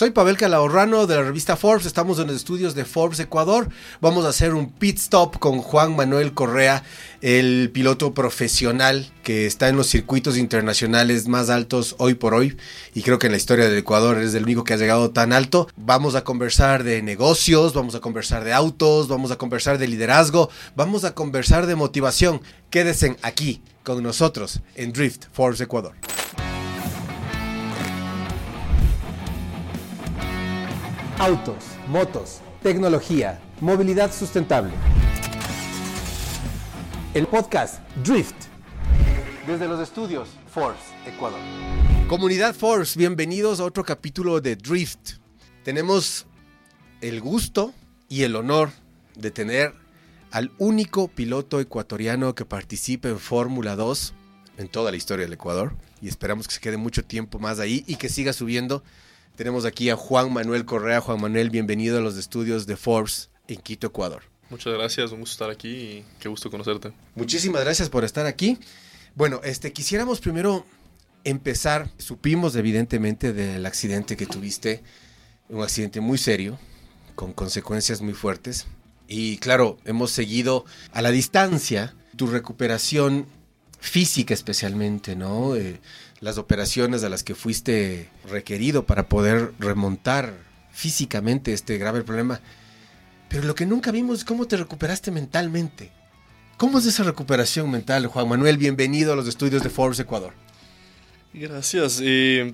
Soy Pavel Calahorrano de la revista Forbes. Estamos en los estudios de Forbes Ecuador. Vamos a hacer un pit stop con Juan Manuel Correa, el piloto profesional que está en los circuitos internacionales más altos hoy por hoy. Y creo que en la historia del Ecuador es el único que ha llegado tan alto. Vamos a conversar de negocios, vamos a conversar de autos, vamos a conversar de liderazgo, vamos a conversar de motivación. Quédense aquí con nosotros en Drift Forbes Ecuador. Autos, motos, tecnología, movilidad sustentable. El podcast Drift. Desde los estudios Force, Ecuador. Comunidad Force, bienvenidos a otro capítulo de Drift. Tenemos el gusto y el honor de tener al único piloto ecuatoriano que participe en Fórmula 2 en toda la historia del Ecuador. Y esperamos que se quede mucho tiempo más ahí y que siga subiendo tenemos aquí a Juan Manuel Correa. Juan Manuel, bienvenido a los estudios de Forbes en Quito, Ecuador. Muchas gracias, un gusto estar aquí y qué gusto conocerte. Muchísimas gracias por estar aquí. Bueno, este quisiéramos primero empezar. Supimos evidentemente del accidente que tuviste, un accidente muy serio, con consecuencias muy fuertes. Y claro, hemos seguido a la distancia tu recuperación física especialmente, ¿no? Eh, las operaciones a las que fuiste requerido para poder remontar físicamente este grave problema. Pero lo que nunca vimos es cómo te recuperaste mentalmente. ¿Cómo es esa recuperación mental, Juan Manuel? Bienvenido a los estudios de Forbes Ecuador. Gracias. Eh,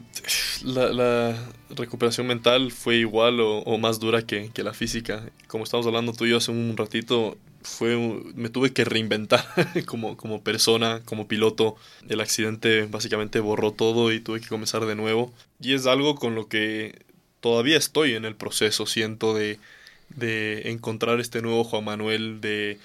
la, recuperación mental fue igual o, más dura que, que, la física. Como estamos hablando tú y yo hace un ratito, fue me tuve que reinventar como, como persona, como piloto. El accidente básicamente borró todo y tuve que comenzar de nuevo. Y es algo con lo que todavía estoy en el proceso, siento, de, de encontrar este nuevo Juan Manuel, de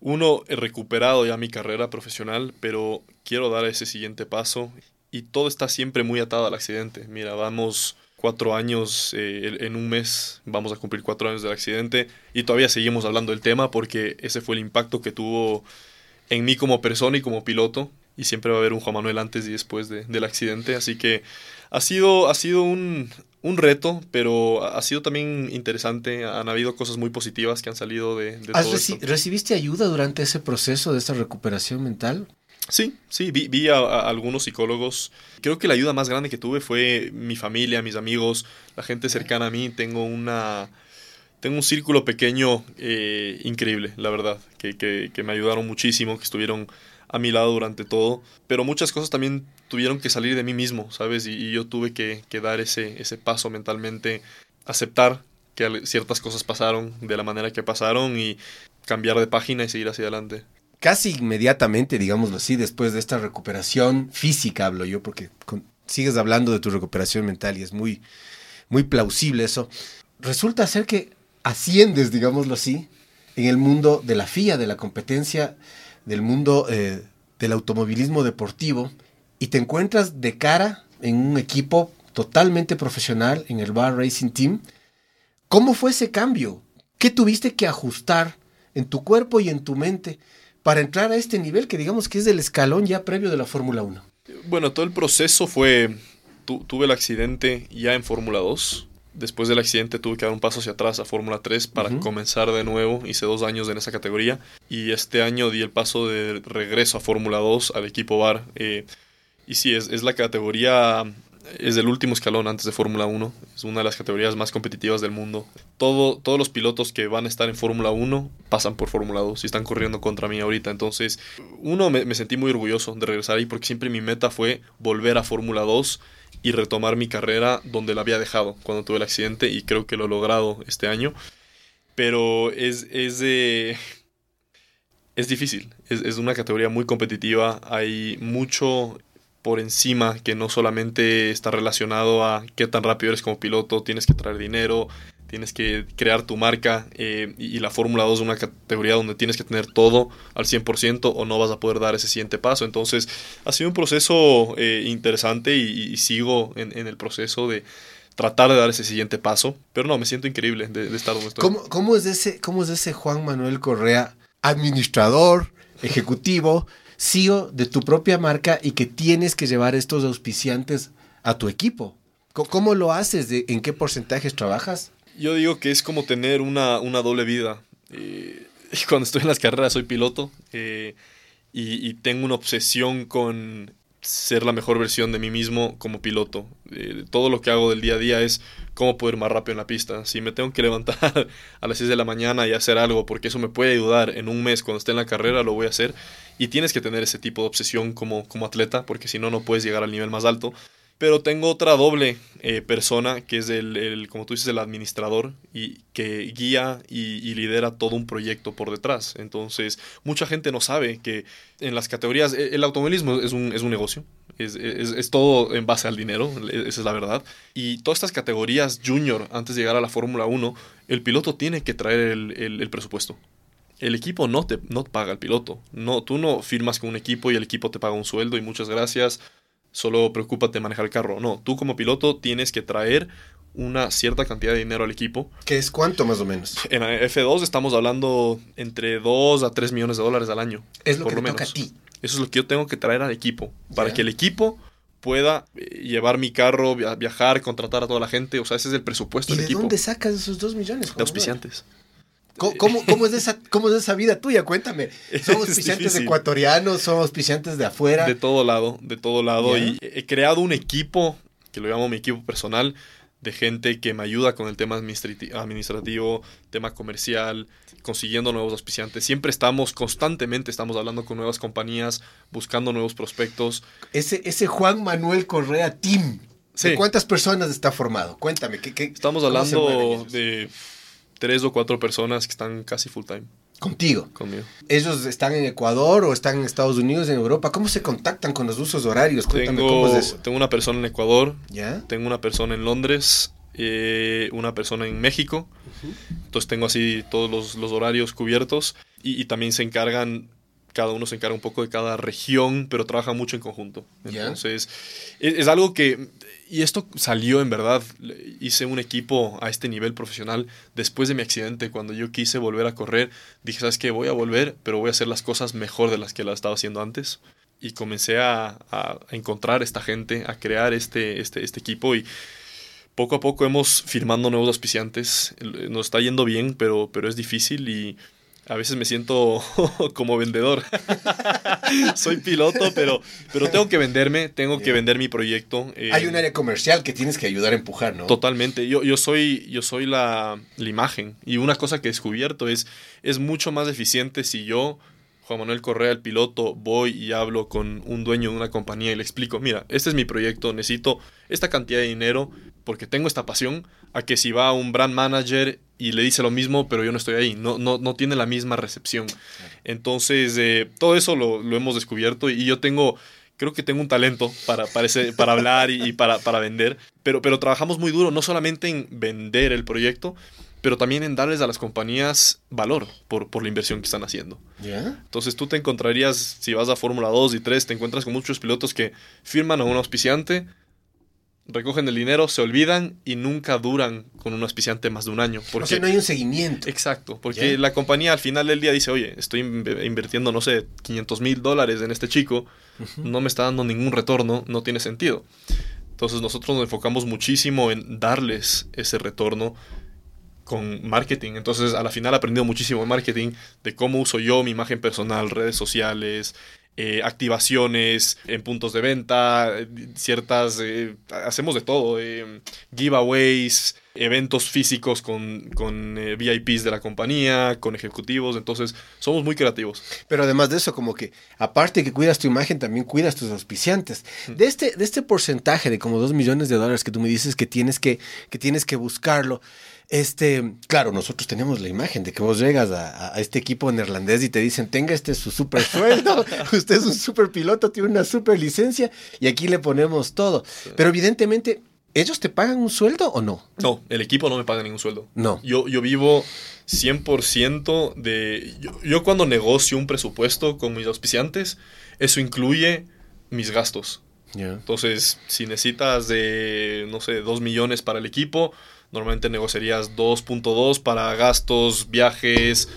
uno, he recuperado ya mi carrera profesional, pero quiero dar ese siguiente paso y todo está siempre muy atado al accidente. Mira, vamos cuatro años, eh, en un mes vamos a cumplir cuatro años del accidente y todavía seguimos hablando del tema porque ese fue el impacto que tuvo en mí como persona y como piloto y siempre va a haber un Juan Manuel antes y después del accidente, así que ha sido, ha sido un, un, reto, pero ha sido también interesante, han habido cosas muy positivas que han salido de, de todo esto. ¿Recibiste ayuda durante ese proceso de esta recuperación mental? Sí, sí, vi, a, algunos psicólogos. Creo que la ayuda más grande que tuve fue mi familia, mis amigos, la gente cercana a mí. Tengo una... Tengo un círculo pequeño eh, increíble, la verdad, que, que, me ayudaron muchísimo, que estuvieron a mi lado durante todo, pero muchas cosas también tuvieron que salir de mí mismo, ¿sabes? Y, yo tuve que, que, dar ese, ese paso mentalmente, aceptar que ciertas cosas pasaron de la manera que pasaron y cambiar de página y seguir hacia adelante casi inmediatamente, digámoslo así, después de esta recuperación física, hablo yo, porque sigues hablando de tu recuperación mental y es muy, muy plausible eso, resulta ser que asciendes, digámoslo así, en el mundo de la FIA, de la competencia, del mundo eh, del automovilismo deportivo, y te encuentras de cara en un equipo totalmente profesional, en el Bar Racing Team. ¿Cómo fue ese cambio? ¿Qué tuviste que ajustar en tu cuerpo y en tu mente? Para entrar a este nivel que digamos que es del escalón ya previo de la Fórmula 1? Bueno, todo el proceso fue, tuve el accidente ya en Fórmula 2. Después del accidente tuve que dar un paso hacia atrás a Fórmula 3 para comenzar de nuevo. Hice dos años en esa categoría. Y este año di el paso de regreso a Fórmula 2 al equipo VAR. Eh, y sí, es, es la categoría es el último escalón antes de Fórmula 1. Es una de las categorías más competitivas del mundo. Todo, todos los pilotos que van a estar en Fórmula 1 pasan por Fórmula 2 y están corriendo contra mí ahorita. Entonces, uno, me, sentí muy orgulloso de regresar ahí porque siempre mi meta fue volver a Fórmula 2 y retomar mi carrera donde la había dejado cuando tuve el accidente y creo que lo he logrado este año. Pero es, es Es difícil, es, es una categoría muy competitiva, hay mucho por encima que no solamente está relacionado a qué tan rápido eres como piloto, tienes que traer dinero, tienes que crear tu marca eh, y, la Fórmula 2 es una categoría donde tienes que tener todo al 100% o no vas a poder dar ese siguiente paso. Entonces ha sido un proceso eh, interesante y, sigo en, el proceso de tratar de dar ese siguiente paso, pero no, me siento increíble de, estar donde estoy. ¿Cómo, es ese, ¿Cómo es ese Juan Manuel Correa, administrador, ejecutivo? CEO de tu propia marca y que tienes que llevar estos auspiciantes a tu equipo. ¿Cómo lo haces? ¿De, ¿En qué porcentajes trabajas? Yo digo que es como tener una, una doble vida. Eh, cuando estoy en las carreras soy piloto eh, y, y, tengo una obsesión con ser la mejor versión de mí mismo como piloto. Eh, todo lo que hago del día a día es cómo poder ir más rápido en la pista. Si me tengo que levantar a las 6 de la mañana y hacer algo, porque eso me puede ayudar en un mes cuando esté en la carrera, lo voy a hacer. Y tienes que tener ese tipo de obsesión como, como atleta, porque si no, no puedes llegar al nivel más alto. Pero tengo otra doble eh, persona, que es el, el, como tú dices, el administrador, y que guía y, y, lidera todo un proyecto por detrás. Entonces, mucha gente no sabe que en las categorías, e, el automovilismo es un, es un negocio, es, es, es, todo en base al dinero, esa es la verdad. Y todas estas categorías junior, antes de llegar a la Fórmula 1, el piloto tiene que traer el, el, el presupuesto. El equipo no te, no te paga al piloto. No, tú no firmas con un equipo y el equipo te paga un sueldo y muchas gracias solo preocúpate de manejar el carro. No, tú como piloto tienes que traer una cierta cantidad de dinero al equipo. ¿Qué es cuánto más o menos? En F2 estamos hablando entre 2 a 3 millones de dólares al año. Es lo por que lo menos. toca a ti. Eso es lo que yo tengo que traer al equipo. Para yeah. que el equipo pueda eh, llevar mi carro, viajar, contratar a toda la gente. O sea, ese es el presupuesto ¿Y del de equipo. dónde sacas esos 2 millones? De auspiciantes. ¿Cómo, cómo, cómo, es esa, ¿Cómo es esa vida tuya? Cuéntame. ¿Son auspiciantes ecuatorianos? ¿Son auspiciantes de afuera? De todo lado, de todo lado. Yeah. Y he creado un equipo, que lo llamo mi equipo personal, de gente que me ayuda con el tema administrativo, tema comercial, consiguiendo nuevos auspiciantes. Siempre estamos, constantemente estamos hablando con nuevas compañías, buscando nuevos prospectos. Ese, ese Juan Manuel Correa Team. Sí. ¿De cuántas personas está formado? Cuéntame. ¿qué, qué, estamos hablando de tres o cuatro personas que están casi full time. Contigo. Conmigo. ¿Ellos están en Ecuador o están en Estados Unidos, en Europa? ¿Cómo se contactan con los usos horarios? Cuéntame tengo, cómo es eso. Tengo una persona en Ecuador. ¿Ya? Tengo una persona en Londres. Eh, una persona en México. Uh -huh. Entonces tengo así todos los, los horarios cubiertos. Y, y, también se encargan. Cada uno se encarga un poco de cada región, pero trabaja mucho en conjunto. Entonces, es, es algo que y esto salió en verdad. Hice un equipo a este nivel profesional después de mi accidente. Cuando yo quise volver a correr, dije, ¿sabes qué? Voy a volver, pero voy a hacer las cosas mejor de las que las estaba haciendo antes. Y comencé a, a, a encontrar esta gente, a crear este, este, este equipo. Y poco a poco hemos firmando nuevos auspiciantes. Nos está yendo bien, pero, pero es difícil y a veces me siento como vendedor. Soy piloto, pero, pero tengo que venderme, tengo yeah. que vender mi proyecto. Eh, Hay un área comercial que tienes que ayudar a empujar, ¿no? Totalmente. Yo, yo soy, yo soy la, la imagen. Y una cosa que he descubierto es, es mucho más eficiente si yo Juan Manuel Correa, el piloto, voy y hablo con un dueño de una compañía y le explico, mira, este es mi proyecto, necesito esta cantidad de dinero porque tengo esta pasión, a que si va un brand manager y le dice lo mismo, pero yo no estoy ahí, no, no, no tiene la misma recepción. Entonces, eh, todo eso lo, lo, hemos descubierto y yo tengo, creo que tengo un talento para, para, ese, para hablar y, y para, para vender, pero, pero trabajamos muy duro, no solamente en vender el proyecto, pero también en darles a las compañías valor por, por la inversión que están haciendo. Entonces tú te encontrarías, si vas a Fórmula 2 y 3, te encuentras con muchos pilotos que firman a un auspiciante, recogen el dinero, se olvidan y nunca duran con un auspiciante más de un año. Porque, o sea, no hay un seguimiento. Exacto, porque la compañía al final del día dice, oye, estoy invirtiendo, no sé, 500 mil dólares en este chico, uh -huh. no me está dando ningún retorno, no tiene sentido. Entonces nosotros nos enfocamos muchísimo en darles ese retorno con marketing. Entonces, a la final he aprendido muchísimo de marketing, de cómo uso yo mi imagen personal, redes sociales, eh, activaciones en puntos de venta, ciertas, eh, hacemos de todo, eh, giveaways, eventos físicos con, con VIPs de la compañía, con ejecutivos, entonces somos muy creativos. Pero además de eso, como que aparte que cuidas tu imagen, también cuidas tus auspiciantes. De este, de este porcentaje de como dos millones de dólares que tú me dices que tienes que, que, tienes que buscarlo, este, claro, nosotros tenemos la imagen de que vos llegas a, a este equipo neerlandés y te dicen, tenga este su super sueldo, usted es un super piloto, tiene una super licencia y aquí le ponemos todo. Pero evidentemente, ¿ellos te pagan un sueldo o no? No, el equipo no me paga ningún sueldo. No. Yo, yo vivo 100% de... Yo, yo cuando negocio un presupuesto con mis auspiciantes, eso incluye mis gastos. Yeah. Entonces, si necesitas de, no sé, 2 millones para el equipo, normalmente negociarías 2.2 para gastos, viajes,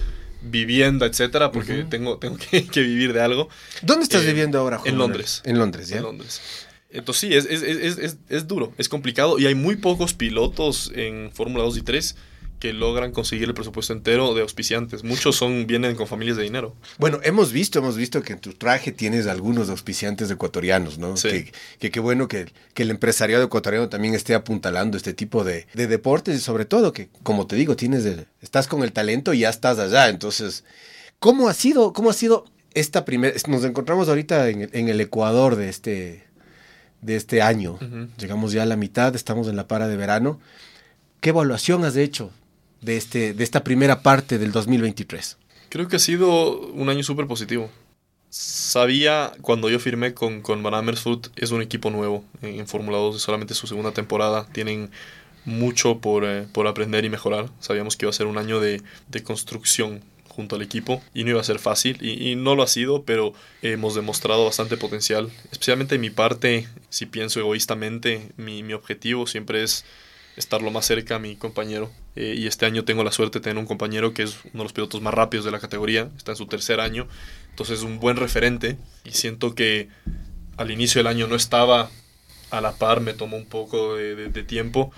vivienda, etcétera, porque uh -huh. tengo, tengo que, que, vivir de algo. ¿Dónde estás eh, viviendo ahora, Juan En Londres. En Londres, ¿ya? En Londres. Entonces sí, es, es, es, es, duro, es complicado y hay muy pocos pilotos en Fórmula 2 y 3 que logran conseguir el presupuesto entero de auspiciantes. Muchos son vienen con familias de dinero. Bueno, hemos visto, hemos visto que en tu traje tienes algunos auspiciantes ecuatorianos, ¿no? Sí. Que qué bueno que, que, el empresariado ecuatoriano también esté apuntalando este tipo de, de, deportes y sobre todo que, como te digo, tienes estás con el talento y ya estás allá. Entonces, ¿cómo ha sido, cómo ha sido esta primera... Nos encontramos ahorita en, en el Ecuador de este, de este año. Llegamos ya a la mitad, estamos en la para de verano. ¿Qué evaluación has hecho de, este, de esta primera parte del 2023? Creo que ha sido un año súper positivo. Sabía cuando yo firmé con, con Van Amersfoort, es un equipo nuevo en, Fórmula 2, es solamente su segunda temporada. Tienen mucho por, eh, por, aprender y mejorar. Sabíamos que iba a ser un año de, de construcción junto al equipo y no iba a ser fácil y, y, no lo ha sido, pero hemos demostrado bastante potencial. Especialmente en mi parte, si pienso egoístamente, mi, mi objetivo siempre es estar lo más cerca a mi compañero. Eh, y este año tengo la suerte de tener un compañero que es uno de los pilotos más rápidos de la categoría, está en su tercer año, entonces es un buen referente. Y siento que al inicio del año no estaba a la par, me tomó un poco de, tiempo,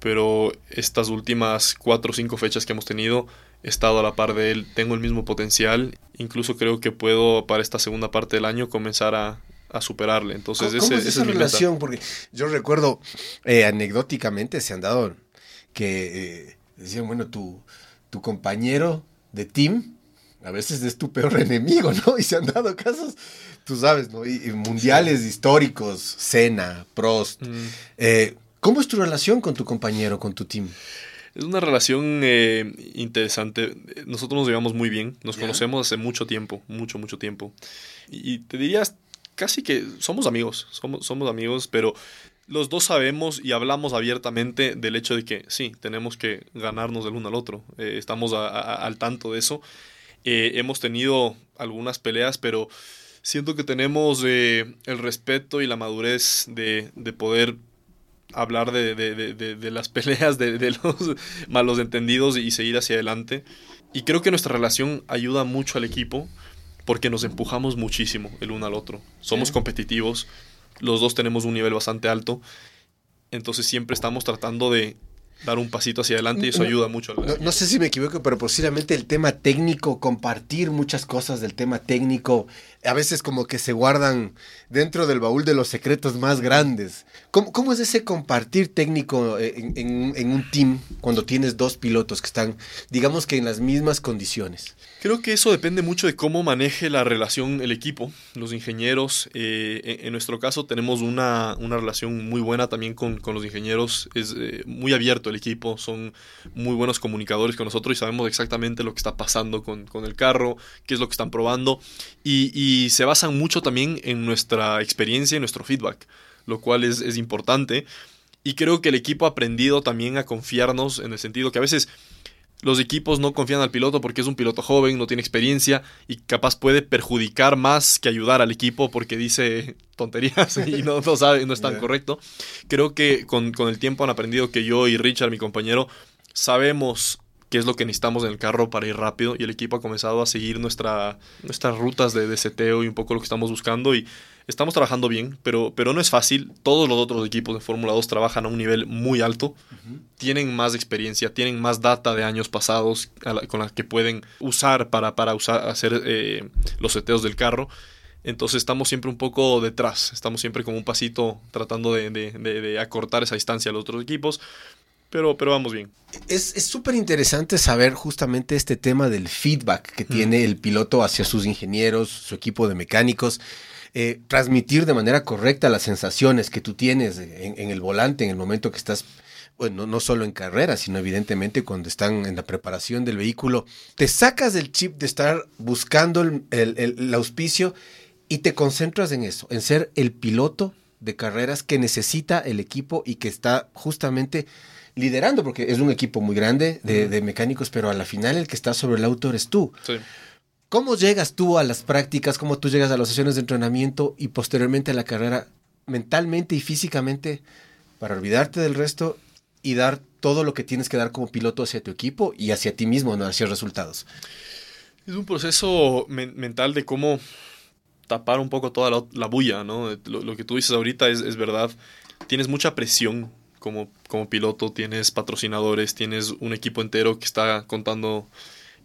pero estas últimas cuatro o cinco fechas que hemos tenido he estado a la par de él, tengo el mismo potencial, incluso creo que puedo para esta segunda parte del año comenzar a, a superarle. Entonces, ¿Cómo, ese, es esa relación? Porque yo recuerdo eh, anecdóticamente se han dado que eh, decían, bueno, tu, tu compañero de team a veces es tu peor enemigo, ¿no? Y se han dado casos, tú sabes, ¿no? Y, y mundiales sí. históricos, Senna, Prost. Mm. Eh, ¿Cómo es tu relación con tu compañero, con tu team? Es una relación eh, interesante. Nosotros nos llevamos muy bien, nos conocemos hace mucho tiempo, mucho, mucho tiempo. Y te dirías casi que somos amigos, somos, amigos, pero los dos sabemos y hablamos abiertamente del hecho de que sí, tenemos que ganarnos del uno al otro. Eh, estamos al tanto de eso. Eh, hemos tenido algunas peleas, pero siento que tenemos eh, el respeto y la madurez de, de poder hablar de, de, de las peleas, de, los malos entendidos y seguir hacia adelante. Y creo que nuestra relación ayuda mucho al equipo porque nos empujamos muchísimo el uno al otro. Somos ¿Sí? competitivos, los dos tenemos un nivel bastante alto, entonces siempre estamos tratando de dar un pasito hacia adelante y eso no, ayuda mucho. No, no, sé si me equivoco, pero posiblemente el tema técnico, compartir muchas cosas del tema técnico, a veces como que se guardan dentro del baúl de los secretos más grandes. ¿Cómo, cómo es ese compartir técnico en, en, en, un team cuando tienes dos pilotos que están, digamos que en las mismas condiciones? Creo que eso depende mucho de cómo maneje la relación el equipo, los ingenieros. Eh, en, nuestro caso tenemos una, una relación muy buena también con, con los ingenieros, es eh, muy abierto el equipo, son muy buenos comunicadores con nosotros y sabemos exactamente lo que está pasando con, con el carro, qué es lo que están probando y, y, se basan mucho también en nuestra experiencia y nuestro feedback, lo cual es, es importante. Y creo que el equipo ha aprendido también a confiarnos en el sentido que a veces los equipos no confían al piloto porque es un piloto joven, no tiene experiencia y capaz puede perjudicar más que ayudar al equipo porque dice tonterías y no, no sabe, no es tan yeah. correcto. Creo que con, con, el tiempo han aprendido que yo y Richard, mi compañero, sabemos qué es lo que necesitamos en el carro para ir rápido y el equipo ha comenzado a seguir nuestra, nuestras rutas de, de seteo y un poco lo que estamos buscando y estamos trabajando bien, pero, pero no es fácil. Todos los otros equipos de Fórmula 2 trabajan a un nivel muy alto, uh -huh. tienen más experiencia, tienen más data de años pasados la, con la que pueden usar para, para usar, hacer eh, los seteos del carro. Entonces estamos siempre un poco detrás, estamos siempre como un pasito tratando de, de, de, de acortar esa distancia a los otros equipos. Pero, pero, vamos bien. Es súper interesante saber justamente este tema del feedback que mm. tiene el piloto hacia sus ingenieros, su equipo de mecánicos eh, transmitir de manera correcta las sensaciones que tú tienes en, en, el volante en el momento que estás, bueno, no solo en carrera, sino evidentemente cuando están en la preparación del vehículo. Te sacas del chip de estar buscando el, el, el auspicio y te concentras en eso, en ser el piloto de carreras que necesita el equipo y que está justamente liderando, porque es un equipo muy grande de, de, mecánicos, pero a la final el que está sobre el auto eres tú. Sí. ¿Cómo llegas tú a las prácticas? ¿Cómo tú llegas a las sesiones de entrenamiento y posteriormente a la carrera mentalmente y físicamente para olvidarte del resto y dar todo lo que tienes que dar como piloto hacia tu equipo y hacia ti mismo, no hacia resultados? Es un proceso men mental de cómo tapar un poco toda la, bulla, ¿no? Lo, que tú dices ahorita es, es verdad. Tienes mucha presión como, como piloto, tienes patrocinadores, tienes un equipo entero que está contando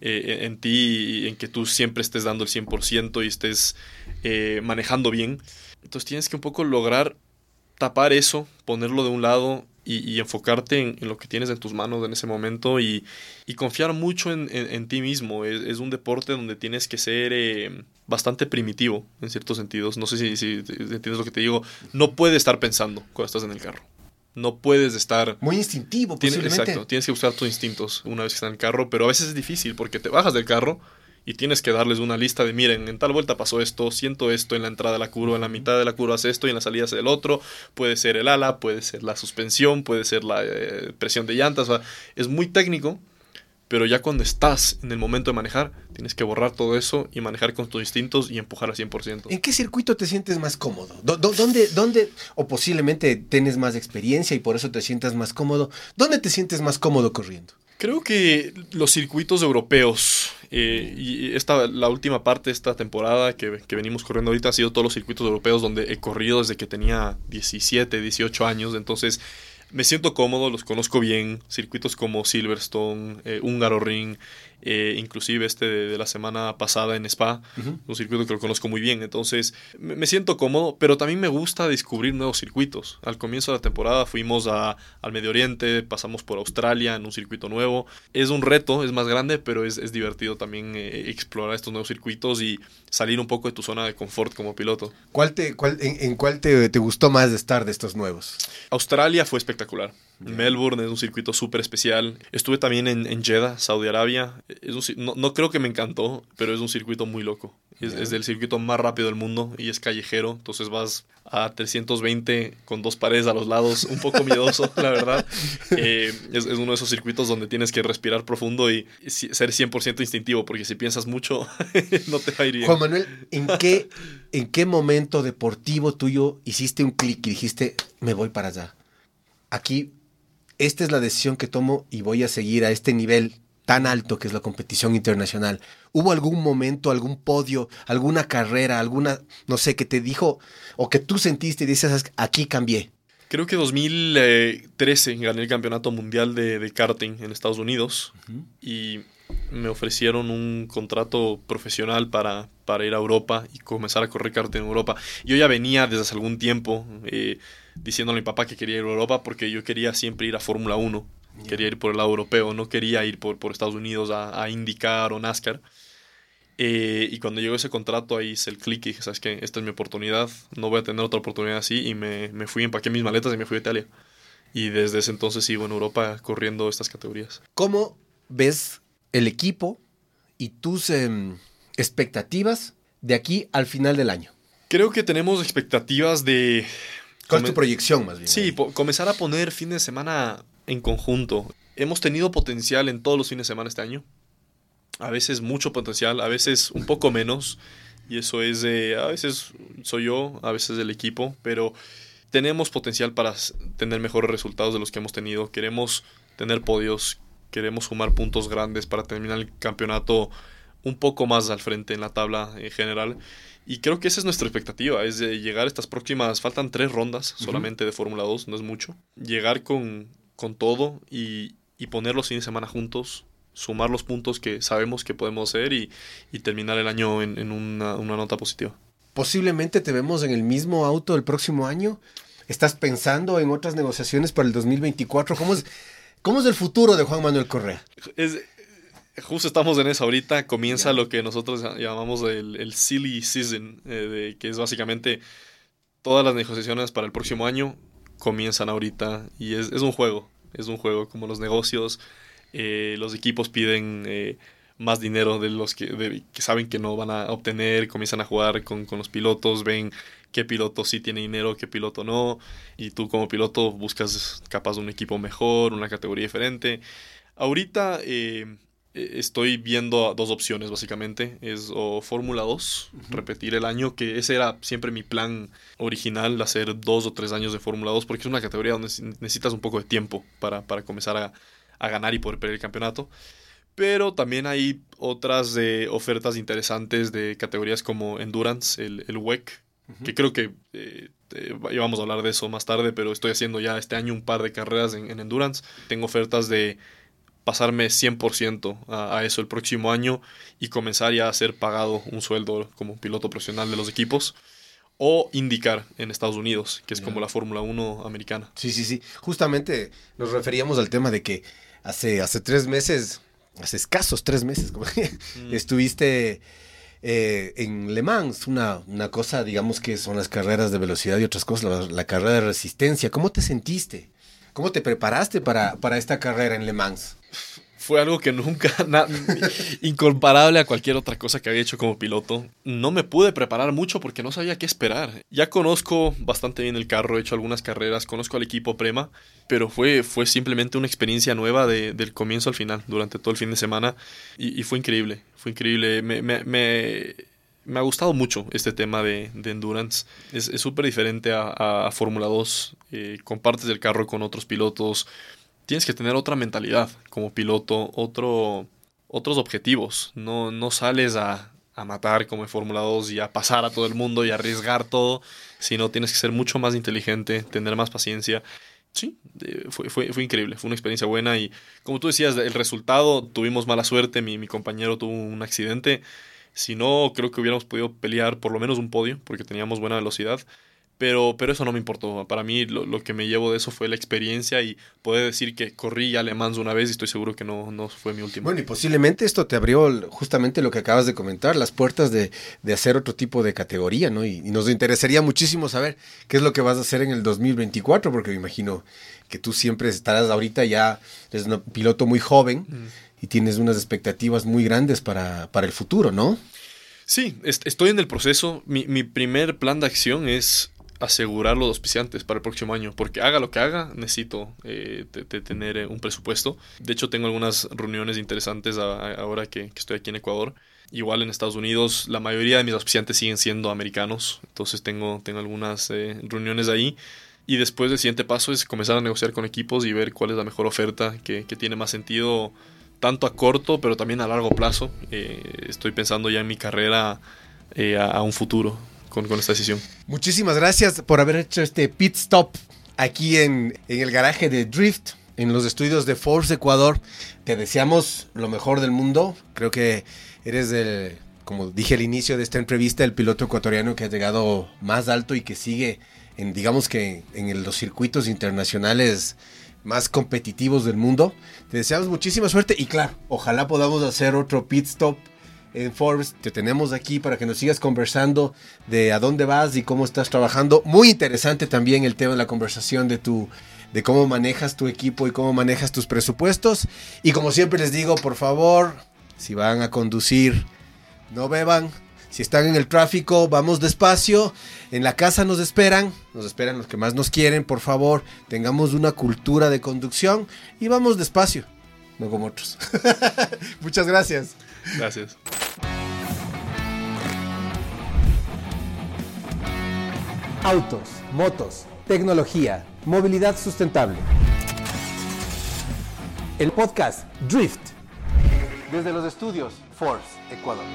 eh, en ti y en que tú siempre estés dando el 100% y estés eh, manejando bien. Entonces tienes que un poco lograr tapar eso, ponerlo de un lado y, enfocarte en, lo que tienes en tus manos en ese momento y, confiar mucho en, ti mismo. Es, un deporte donde tienes que ser eh, bastante primitivo en ciertos sentidos. No sé si, si, entiendes lo que te digo. No puedes estar pensando cuando estás en el carro. No puedes estar... Muy instintivo, tienes, Exacto, tienes que buscar tus instintos una vez que estás en el carro, pero a veces es difícil porque te bajas del carro y tienes que darles una lista de, miren, en tal vuelta pasó esto, siento esto en la entrada de la curva, en la mitad de la curva hace esto y en la salida hace el otro, puede ser el ala, puede ser la suspensión, puede ser la eh, presión de llantas, o sea, es muy técnico, pero ya cuando estás en el momento de manejar, tienes que borrar todo eso y manejar con tus instintos y empujar al 100%. ¿En qué circuito te sientes más cómodo? ¿Dónde, dónde, o posiblemente tienes más experiencia y por eso te sientas más cómodo? ¿Dónde te sientes más cómodo corriendo? Creo que los circuitos europeos, eh, y esta, la última parte de esta temporada que, que, venimos corriendo ahorita ha sido todos los circuitos europeos donde he corrido desde que tenía 17, 18 años, entonces me siento cómodo, los conozco bien, circuitos como Silverstone, eh, Húngaro Ring, eh, inclusive este de, la semana pasada en Spa, un circuito que lo conozco muy bien, entonces me, siento cómodo, pero también me gusta descubrir nuevos circuitos. Al comienzo de la temporada fuimos a, al Medio Oriente, pasamos por Australia en un circuito nuevo. Es un reto, es más grande, pero es, es divertido también eh, explorar estos nuevos circuitos y salir un poco de tu zona de confort como piloto. ¿Cuál te, cuál, en, cuál te, te gustó más de estar de estos nuevos? Australia fue espectacular. Melbourne es un circuito súper especial. Estuve también en, en Jeddah, Saudi Arabia. Es no, no, creo que me encantó, pero es un circuito muy loco. Es, es, el circuito más rápido del mundo y es callejero. Entonces vas a 320 con dos paredes a los lados. Un poco miedoso, la verdad. Eh, es, es, uno de esos circuitos donde tienes que respirar profundo y ser 100% instintivo, porque si piensas mucho, no te va a ir bien. Juan Manuel, ¿en qué, ¿en qué momento deportivo tuyo hiciste un clic y dijiste, me voy para allá? Aquí esta es la decisión que tomo y voy a seguir a este nivel tan alto que es la competición internacional. ¿Hubo algún momento, algún podio, alguna carrera, alguna, no sé, que te dijo o que tú sentiste y dices, aquí cambié? Creo que 2013 gané el campeonato mundial de, karting en Estados Unidos y me ofrecieron un contrato profesional para, para ir a Europa y comenzar a correr karting en Europa. Yo ya venía desde hace algún tiempo. Eh, diciéndole a mi papá que quería ir a Europa porque yo quería siempre ir a Fórmula 1. Quería ir por el lado europeo, no quería ir por, por Estados Unidos a, a IndyCar o NASCAR. Eh, y cuando llegó ese contrato ahí hice el clic y dije, ¿sabes qué? Esta es mi oportunidad, no voy a tener otra oportunidad así. Y me, me fui, empaqué mis maletas y me fui a Italia. Y desde ese entonces sigo en Europa corriendo estas categorías. ¿Cómo ves el equipo y tus em, expectativas de aquí al final del año? Creo que tenemos expectativas de, ¿Cuál es tu proyección más bien? Sí, comenzar a poner fin de semana en conjunto. Hemos tenido potencial en todos los fines de semana este año. A veces mucho potencial, a veces un poco menos. Y eso es de, a veces soy yo, a veces el equipo, pero tenemos potencial para tener mejores resultados de los que hemos tenido. Queremos tener podios, queremos sumar puntos grandes para terminar el campeonato un poco más al frente en la tabla en general. Y creo que esa es nuestra expectativa, es de llegar a estas próximas, faltan tres rondas solamente de Fórmula 2, no es mucho. Llegar con, con todo y, y, poner los fines de semana juntos, sumar los puntos que sabemos que podemos hacer y, y terminar el año en, en una, una, nota positiva. Posiblemente te vemos en el mismo auto el próximo año. ¿Estás pensando en otras negociaciones para el 2024? ¿Cómo es, cómo es el futuro de Juan Manuel Correa? Es, justo estamos en eso ahorita. Comienza lo que nosotros llamamos el, silly season, eh, que es básicamente todas las negociaciones para el próximo año comienzan ahorita y es, un juego. Es un juego como los negocios. Eh, los equipos piden eh, más dinero de los que, que, saben que no van a obtener, comienzan a jugar con, con, los pilotos, ven qué piloto sí tiene dinero, qué piloto no, y tú como piloto buscas capaz un equipo mejor, una categoría diferente. Ahorita eh, estoy viendo dos opciones básicamente. Es o Fórmula 2, repetir el año, que ese era siempre mi plan original, hacer dos o tres años de Fórmula 2, porque es una categoría donde necesitas un poco de tiempo para, para comenzar a, a, ganar y poder perder el campeonato. pero también hay otras de ofertas interesantes de categorías como Endurance, el, el WEC, que creo que eh, íbamos a hablar de eso más tarde, pero estoy haciendo ya este año un par de carreras en, Endurance. Tengo ofertas de pasarme 100% a, a, eso el próximo año y comenzar ya a ser pagado un sueldo como piloto profesional de los equipos. O indicar en Estados Unidos, que es como la Fórmula 1 americana. Sí, sí, sí. Justamente nos referíamos al tema de que hace, hace tres meses, hace escasos tres meses, como mm. estuviste eh, en Le Mans, una, una cosa, digamos que son las carreras de velocidad y otras cosas, la, carrera de resistencia. ¿Cómo te sentiste? ¿Cómo te preparaste para, para esta carrera en Le Mans? Fue algo que nunca, incomparable a cualquier otra cosa que había hecho como piloto. No me pude preparar mucho porque no sabía qué esperar. Ya conozco bastante bien el carro, he hecho algunas carreras, conozco al equipo Prema, pero fue, fue simplemente una experiencia nueva del comienzo al final, durante todo el fin de semana, y, fue increíble, fue increíble. Me, me, me, ha gustado mucho este tema de, endurance. Es súper diferente a, Fórmula 2. Eh, compartes el carro con otros pilotos tienes que tener otra mentalidad como piloto, otro, otros objetivos. No, no sales a, a matar como en Fórmula 2 y a pasar a todo el mundo y arriesgar todo, sino tienes que ser mucho más inteligente, tener más paciencia. Sí, fue, fue, fue, increíble, fue una experiencia buena y como tú decías, el resultado, tuvimos mala suerte, mi, mi compañero tuvo un accidente, si no, creo que hubiéramos podido pelear por lo menos un podio porque teníamos buena velocidad. Pero, pero eso no me importó. Para mí lo, que me llevo de eso fue la experiencia y poder decir que corrí ya Le Mans una vez y estoy seguro que no, no fue mi último. Bueno, y posiblemente esto te abrió justamente lo que acabas de comentar, las puertas de, de hacer otro tipo de categoría, ¿no? Y, nos interesaría muchísimo saber qué es lo que vas a hacer en el 2024, porque me imagino que tú siempre estarás ahorita ya, eres un piloto muy joven y tienes unas expectativas muy grandes para, para el futuro, ¿no? Sí, estoy en el proceso. Mi, mi primer plan de acción es asegurar los auspiciantes para el próximo año, porque haga lo que haga, necesito eh, tener eh, un presupuesto. De hecho, tengo algunas reuniones interesantes ahora que, estoy aquí en Ecuador. Igual en Estados Unidos, la mayoría de mis auspiciantes siguen siendo americanos, entonces tengo, tengo algunas eh, reuniones ahí. Y después el siguiente paso es comenzar a negociar con equipos y ver cuál es la mejor oferta que, tiene más sentido tanto a corto pero también a largo plazo. estoy pensando ya en mi carrera a un futuro con, esta decisión. Muchísimas gracias por haber hecho este pit stop aquí en, el garaje de Drift, en los estudios de Force Ecuador. Te deseamos lo mejor del mundo. Creo que eres el, como dije al inicio de esta entrevista, el piloto ecuatoriano que ha llegado más alto y que sigue en, digamos que en los circuitos internacionales más competitivos del mundo. Te deseamos muchísima suerte y claro, ojalá podamos hacer otro pit stop en Forbes. Te tenemos aquí para que nos sigas conversando de a dónde vas y cómo estás trabajando. Muy interesante también el tema de la conversación de tu de cómo manejas tu equipo y cómo manejas tus presupuestos. Y como siempre les digo, por favor, si van a conducir, no beban. Si están en el tráfico, vamos despacio. En la casa nos esperan, nos esperan los que más nos quieren, por favor, tengamos una cultura de conducción y vamos despacio, no como otros. Muchas gracias. Gracias. Autos, motos, tecnología, movilidad sustentable. El podcast Drift. Desde los estudios Force, Ecuador.